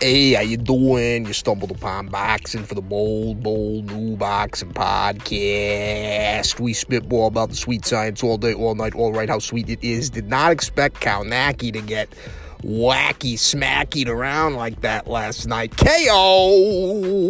Hey, how you doing? You stumbled upon boxing for the bold, bold new boxing podcast. We spitball about the sweet science all day, all night, all right. How sweet it is. Did not expect Kalnacki to get wacky, smackied around like that last night. KO.